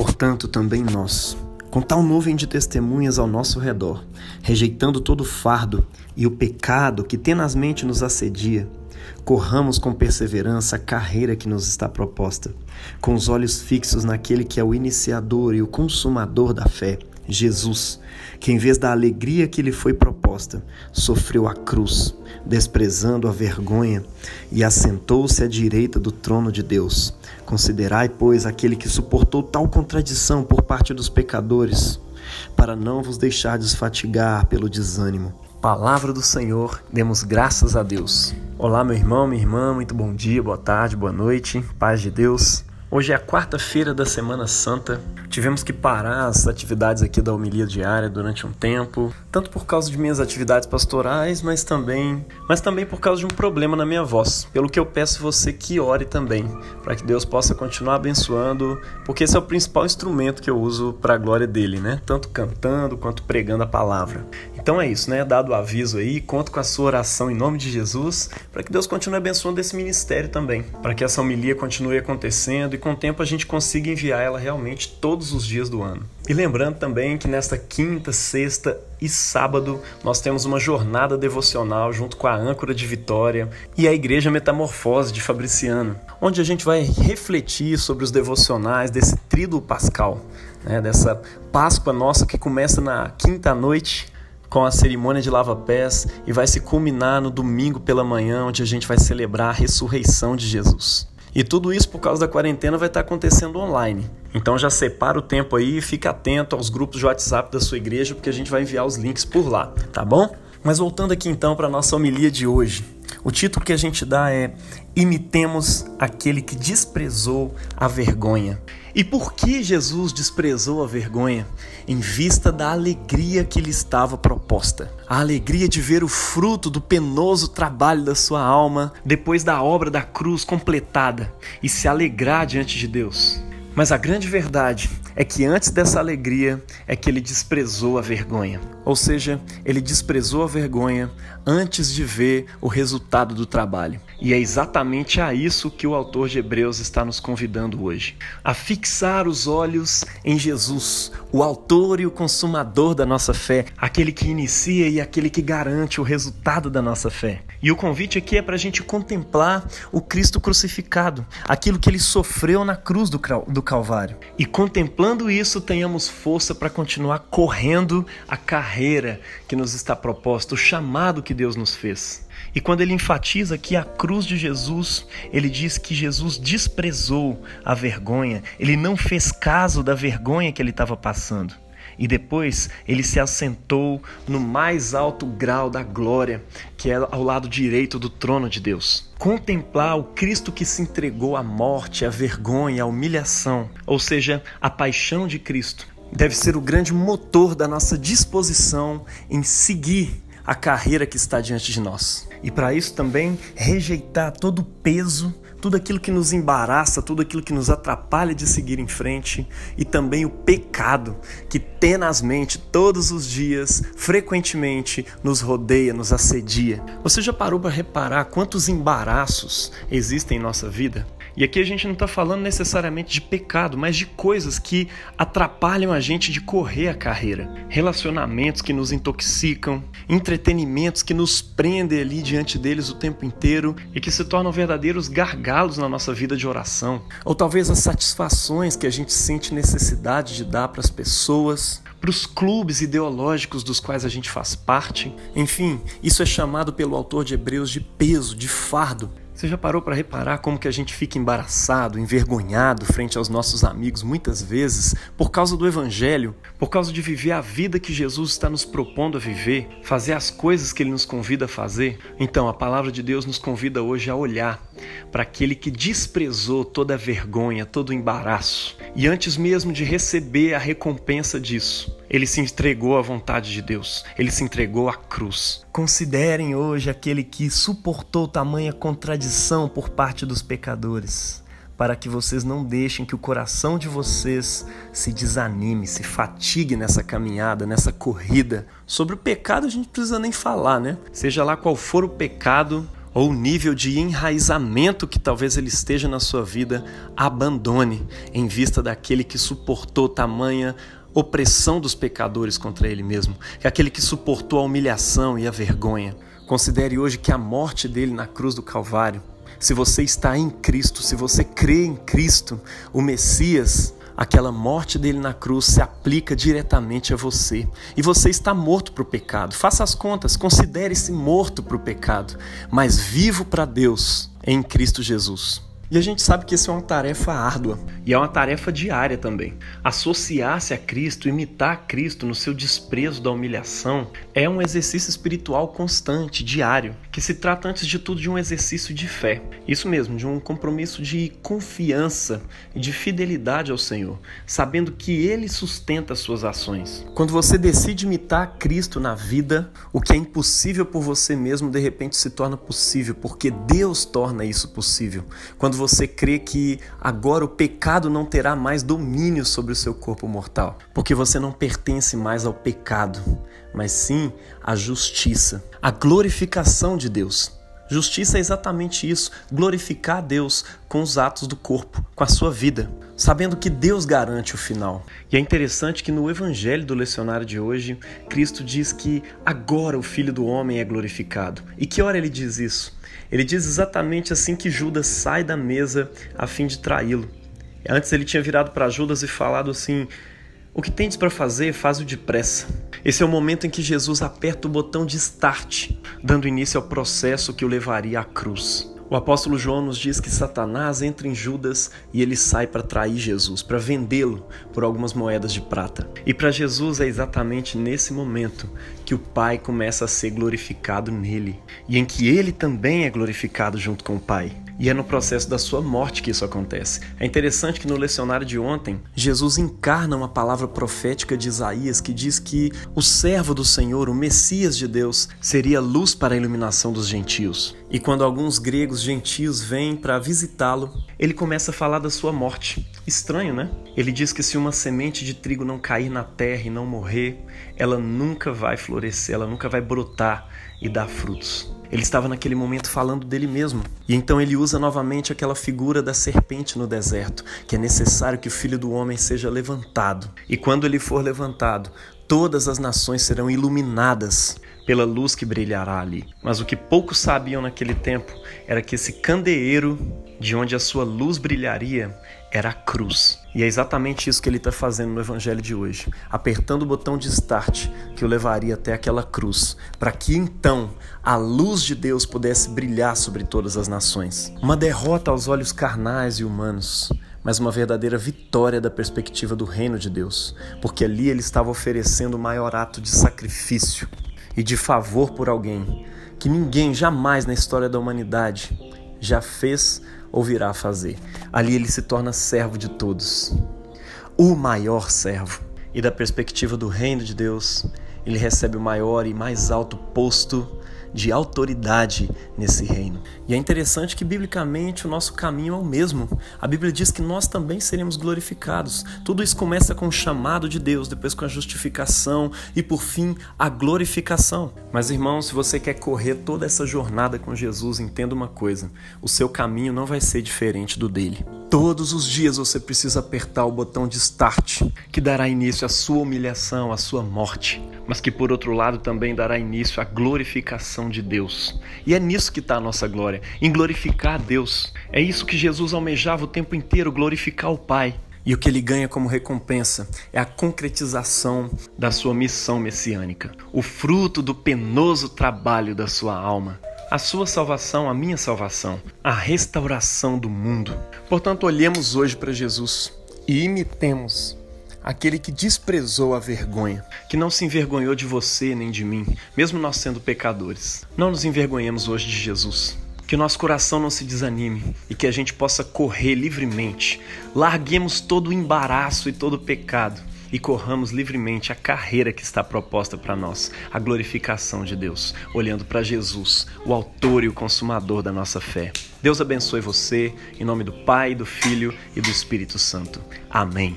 Portanto, também nós, com tal nuvem de testemunhas ao nosso redor, rejeitando todo fardo e o pecado que tenazmente nos assedia, corramos com perseverança a carreira que nos está proposta, com os olhos fixos naquele que é o iniciador e o consumador da fé, Jesus, que em vez da alegria que lhe foi proposta, sofreu a cruz, desprezando a vergonha, e assentou-se à direita do trono de Deus. Considerai, pois, aquele que suportou tal contradição por parte dos pecadores, para não vos deixar desfatigar pelo desânimo. Palavra do Senhor, demos graças a Deus. Olá, meu irmão, minha irmã, muito bom dia, boa tarde, boa noite, paz de Deus. Hoje é a quarta-feira da Semana Santa. Tivemos que parar as atividades aqui da homilia diária durante um tempo, tanto por causa de minhas atividades pastorais, mas também, mas também por causa de um problema na minha voz. Pelo que eu peço você que ore também, para que Deus possa continuar abençoando, porque esse é o principal instrumento que eu uso para a glória dele, né? Tanto cantando quanto pregando a palavra. Então é isso, né? Dado o aviso aí, conto com a sua oração em nome de Jesus, para que Deus continue abençoando esse ministério também, para que essa homilia continue acontecendo e com o tempo a gente consiga enviar ela realmente todos os dias do ano. E lembrando também que nesta quinta, sexta e sábado nós temos uma jornada devocional junto com a âncora de Vitória e a Igreja Metamorfose de Fabriciano, onde a gente vai refletir sobre os devocionais desse tríduo pascal, né? dessa Páscoa nossa que começa na quinta noite com a cerimônia de lava-pés e vai se culminar no domingo pela manhã, onde a gente vai celebrar a ressurreição de Jesus. E tudo isso por causa da quarentena vai estar acontecendo online. Então já separa o tempo aí e fica atento aos grupos de WhatsApp da sua igreja, porque a gente vai enviar os links por lá, tá bom? Mas voltando aqui então para a nossa homilia de hoje. O título que a gente dá é Imitemos aquele que desprezou a vergonha. E por que Jesus desprezou a vergonha? Em vista da alegria que lhe estava proposta. A alegria de ver o fruto do penoso trabalho da sua alma depois da obra da cruz completada e se alegrar diante de Deus. Mas a grande verdade é que antes dessa alegria é que ele desprezou a vergonha. Ou seja, ele desprezou a vergonha antes de ver o resultado do trabalho. E é exatamente a isso que o autor de Hebreus está nos convidando hoje: a fixar os olhos em Jesus, o autor e o consumador da nossa fé, aquele que inicia e aquele que garante o resultado da nossa fé. E o convite aqui é para a gente contemplar o Cristo crucificado, aquilo que ele sofreu na cruz do, do Calvário. E contemplando isso, tenhamos força para continuar correndo a carreira que nos está proposta, o chamado que Deus nos fez. E quando ele enfatiza aqui a cruz de Jesus, ele diz que Jesus desprezou a vergonha, ele não fez caso da vergonha que ele estava passando e depois ele se assentou no mais alto grau da glória, que é ao lado direito do trono de Deus. Contemplar o Cristo que se entregou à morte, à vergonha, à humilhação, ou seja, a paixão de Cristo, deve ser o grande motor da nossa disposição em seguir a carreira que está diante de nós. E para isso também rejeitar todo o peso tudo aquilo que nos embaraça, tudo aquilo que nos atrapalha de seguir em frente e também o pecado que tenazmente, todos os dias, frequentemente nos rodeia, nos assedia. Você já parou para reparar quantos embaraços existem em nossa vida? E aqui a gente não está falando necessariamente de pecado, mas de coisas que atrapalham a gente de correr a carreira. Relacionamentos que nos intoxicam, entretenimentos que nos prendem ali diante deles o tempo inteiro e que se tornam verdadeiros gargalos na nossa vida de oração. Ou talvez as satisfações que a gente sente necessidade de dar para as pessoas, para os clubes ideológicos dos quais a gente faz parte. Enfim, isso é chamado pelo autor de Hebreus de peso, de fardo, você já parou para reparar como que a gente fica embaraçado, envergonhado frente aos nossos amigos muitas vezes por causa do evangelho, por causa de viver a vida que Jesus está nos propondo a viver, fazer as coisas que ele nos convida a fazer? Então, a palavra de Deus nos convida hoje a olhar para aquele que desprezou toda a vergonha, todo o embaraço, e antes mesmo de receber a recompensa disso, ele se entregou à vontade de Deus, ele se entregou à cruz. Considerem hoje aquele que suportou tamanha contradição por parte dos pecadores, para que vocês não deixem que o coração de vocês se desanime, se fatigue nessa caminhada, nessa corrida. Sobre o pecado a gente não precisa nem falar, né? Seja lá qual for o pecado, ou o nível de enraizamento que talvez ele esteja na sua vida, abandone em vista daquele que suportou tamanha opressão dos pecadores contra ele mesmo, é aquele que suportou a humilhação e a vergonha. Considere hoje que a morte dele na cruz do Calvário, se você está em Cristo, se você crê em Cristo, o Messias, aquela morte dele na cruz se aplica diretamente a você. E você está morto para o pecado. Faça as contas, considere-se morto para o pecado, mas vivo para Deus em Cristo Jesus. E a gente sabe que isso é uma tarefa árdua e é uma tarefa diária também. Associar-se a Cristo, imitar Cristo no seu desprezo da humilhação é um exercício espiritual constante, diário, que se trata antes de tudo de um exercício de fé. Isso mesmo, de um compromisso de confiança e de fidelidade ao Senhor, sabendo que Ele sustenta as suas ações. Quando você decide imitar Cristo na vida, o que é impossível por você mesmo de repente se torna possível, porque Deus torna isso possível. Quando você crê que agora o pecado não terá mais domínio sobre o seu corpo mortal, porque você não pertence mais ao pecado, mas sim à justiça, à glorificação de Deus. Justiça é exatamente isso, glorificar a Deus com os atos do corpo, com a sua vida, sabendo que Deus garante o final. E é interessante que no evangelho do lecionário de hoje, Cristo diz que agora o Filho do Homem é glorificado. E que hora ele diz isso? Ele diz exatamente assim que Judas sai da mesa a fim de traí-lo. Antes ele tinha virado para Judas e falado assim: O que tens para fazer, faz-o depressa. Esse é o momento em que Jesus aperta o botão de start, dando início ao processo que o levaria à cruz. O apóstolo João nos diz que Satanás entra em Judas e ele sai para trair Jesus, para vendê-lo por algumas moedas de prata. E para Jesus é exatamente nesse momento que o Pai começa a ser glorificado nele e em que ele também é glorificado junto com o Pai. E é no processo da sua morte que isso acontece. É interessante que no lecionário de ontem, Jesus encarna uma palavra profética de Isaías que diz que o servo do Senhor, o Messias de Deus, seria luz para a iluminação dos gentios. E quando alguns gregos gentios vêm para visitá-lo, ele começa a falar da sua morte. Estranho, né? Ele diz que se uma semente de trigo não cair na terra e não morrer, ela nunca vai florescer, ela nunca vai brotar e dar frutos. Ele estava naquele momento falando dele mesmo. E então ele usa novamente aquela figura da serpente no deserto, que é necessário que o filho do homem seja levantado. E quando ele for levantado, todas as nações serão iluminadas pela luz que brilhará ali. Mas o que poucos sabiam naquele tempo era que esse candeeiro de onde a sua luz brilharia era a cruz. E é exatamente isso que ele está fazendo no Evangelho de hoje, apertando o botão de start que o levaria até aquela cruz, para que então a luz de Deus pudesse brilhar sobre todas as nações. Uma derrota aos olhos carnais e humanos, mas uma verdadeira vitória da perspectiva do reino de Deus, porque ali ele estava oferecendo o maior ato de sacrifício e de favor por alguém que ninguém jamais na história da humanidade já fez ou virá fazer. Ali ele se torna servo de todos, o maior servo. E da perspectiva do reino de Deus, ele recebe o maior e mais alto posto de autoridade nesse reino. E é interessante que, biblicamente, o nosso caminho é o mesmo. A Bíblia diz que nós também seremos glorificados. Tudo isso começa com o chamado de Deus, depois com a justificação e, por fim, a glorificação. Mas, irmãos, se você quer correr toda essa jornada com Jesus, entenda uma coisa: o seu caminho não vai ser diferente do dele. Todos os dias você precisa apertar o botão de start, que dará início à sua humilhação, à sua morte, mas que por outro lado também dará início à glorificação de Deus. E é nisso que está a nossa glória, em glorificar a Deus. É isso que Jesus almejava o tempo inteiro, glorificar o Pai. E o que ele ganha como recompensa é a concretização da sua missão messiânica, o fruto do penoso trabalho da sua alma a sua salvação, a minha salvação, a restauração do mundo. Portanto, olhemos hoje para Jesus e imitemos aquele que desprezou a vergonha, que não se envergonhou de você nem de mim, mesmo nós sendo pecadores. Não nos envergonhemos hoje de Jesus. Que o nosso coração não se desanime e que a gente possa correr livremente. Larguemos todo o embaraço e todo o pecado e corramos livremente a carreira que está proposta para nós, a glorificação de Deus, olhando para Jesus, o autor e o consumador da nossa fé. Deus abençoe você, em nome do Pai, do Filho e do Espírito Santo. Amém.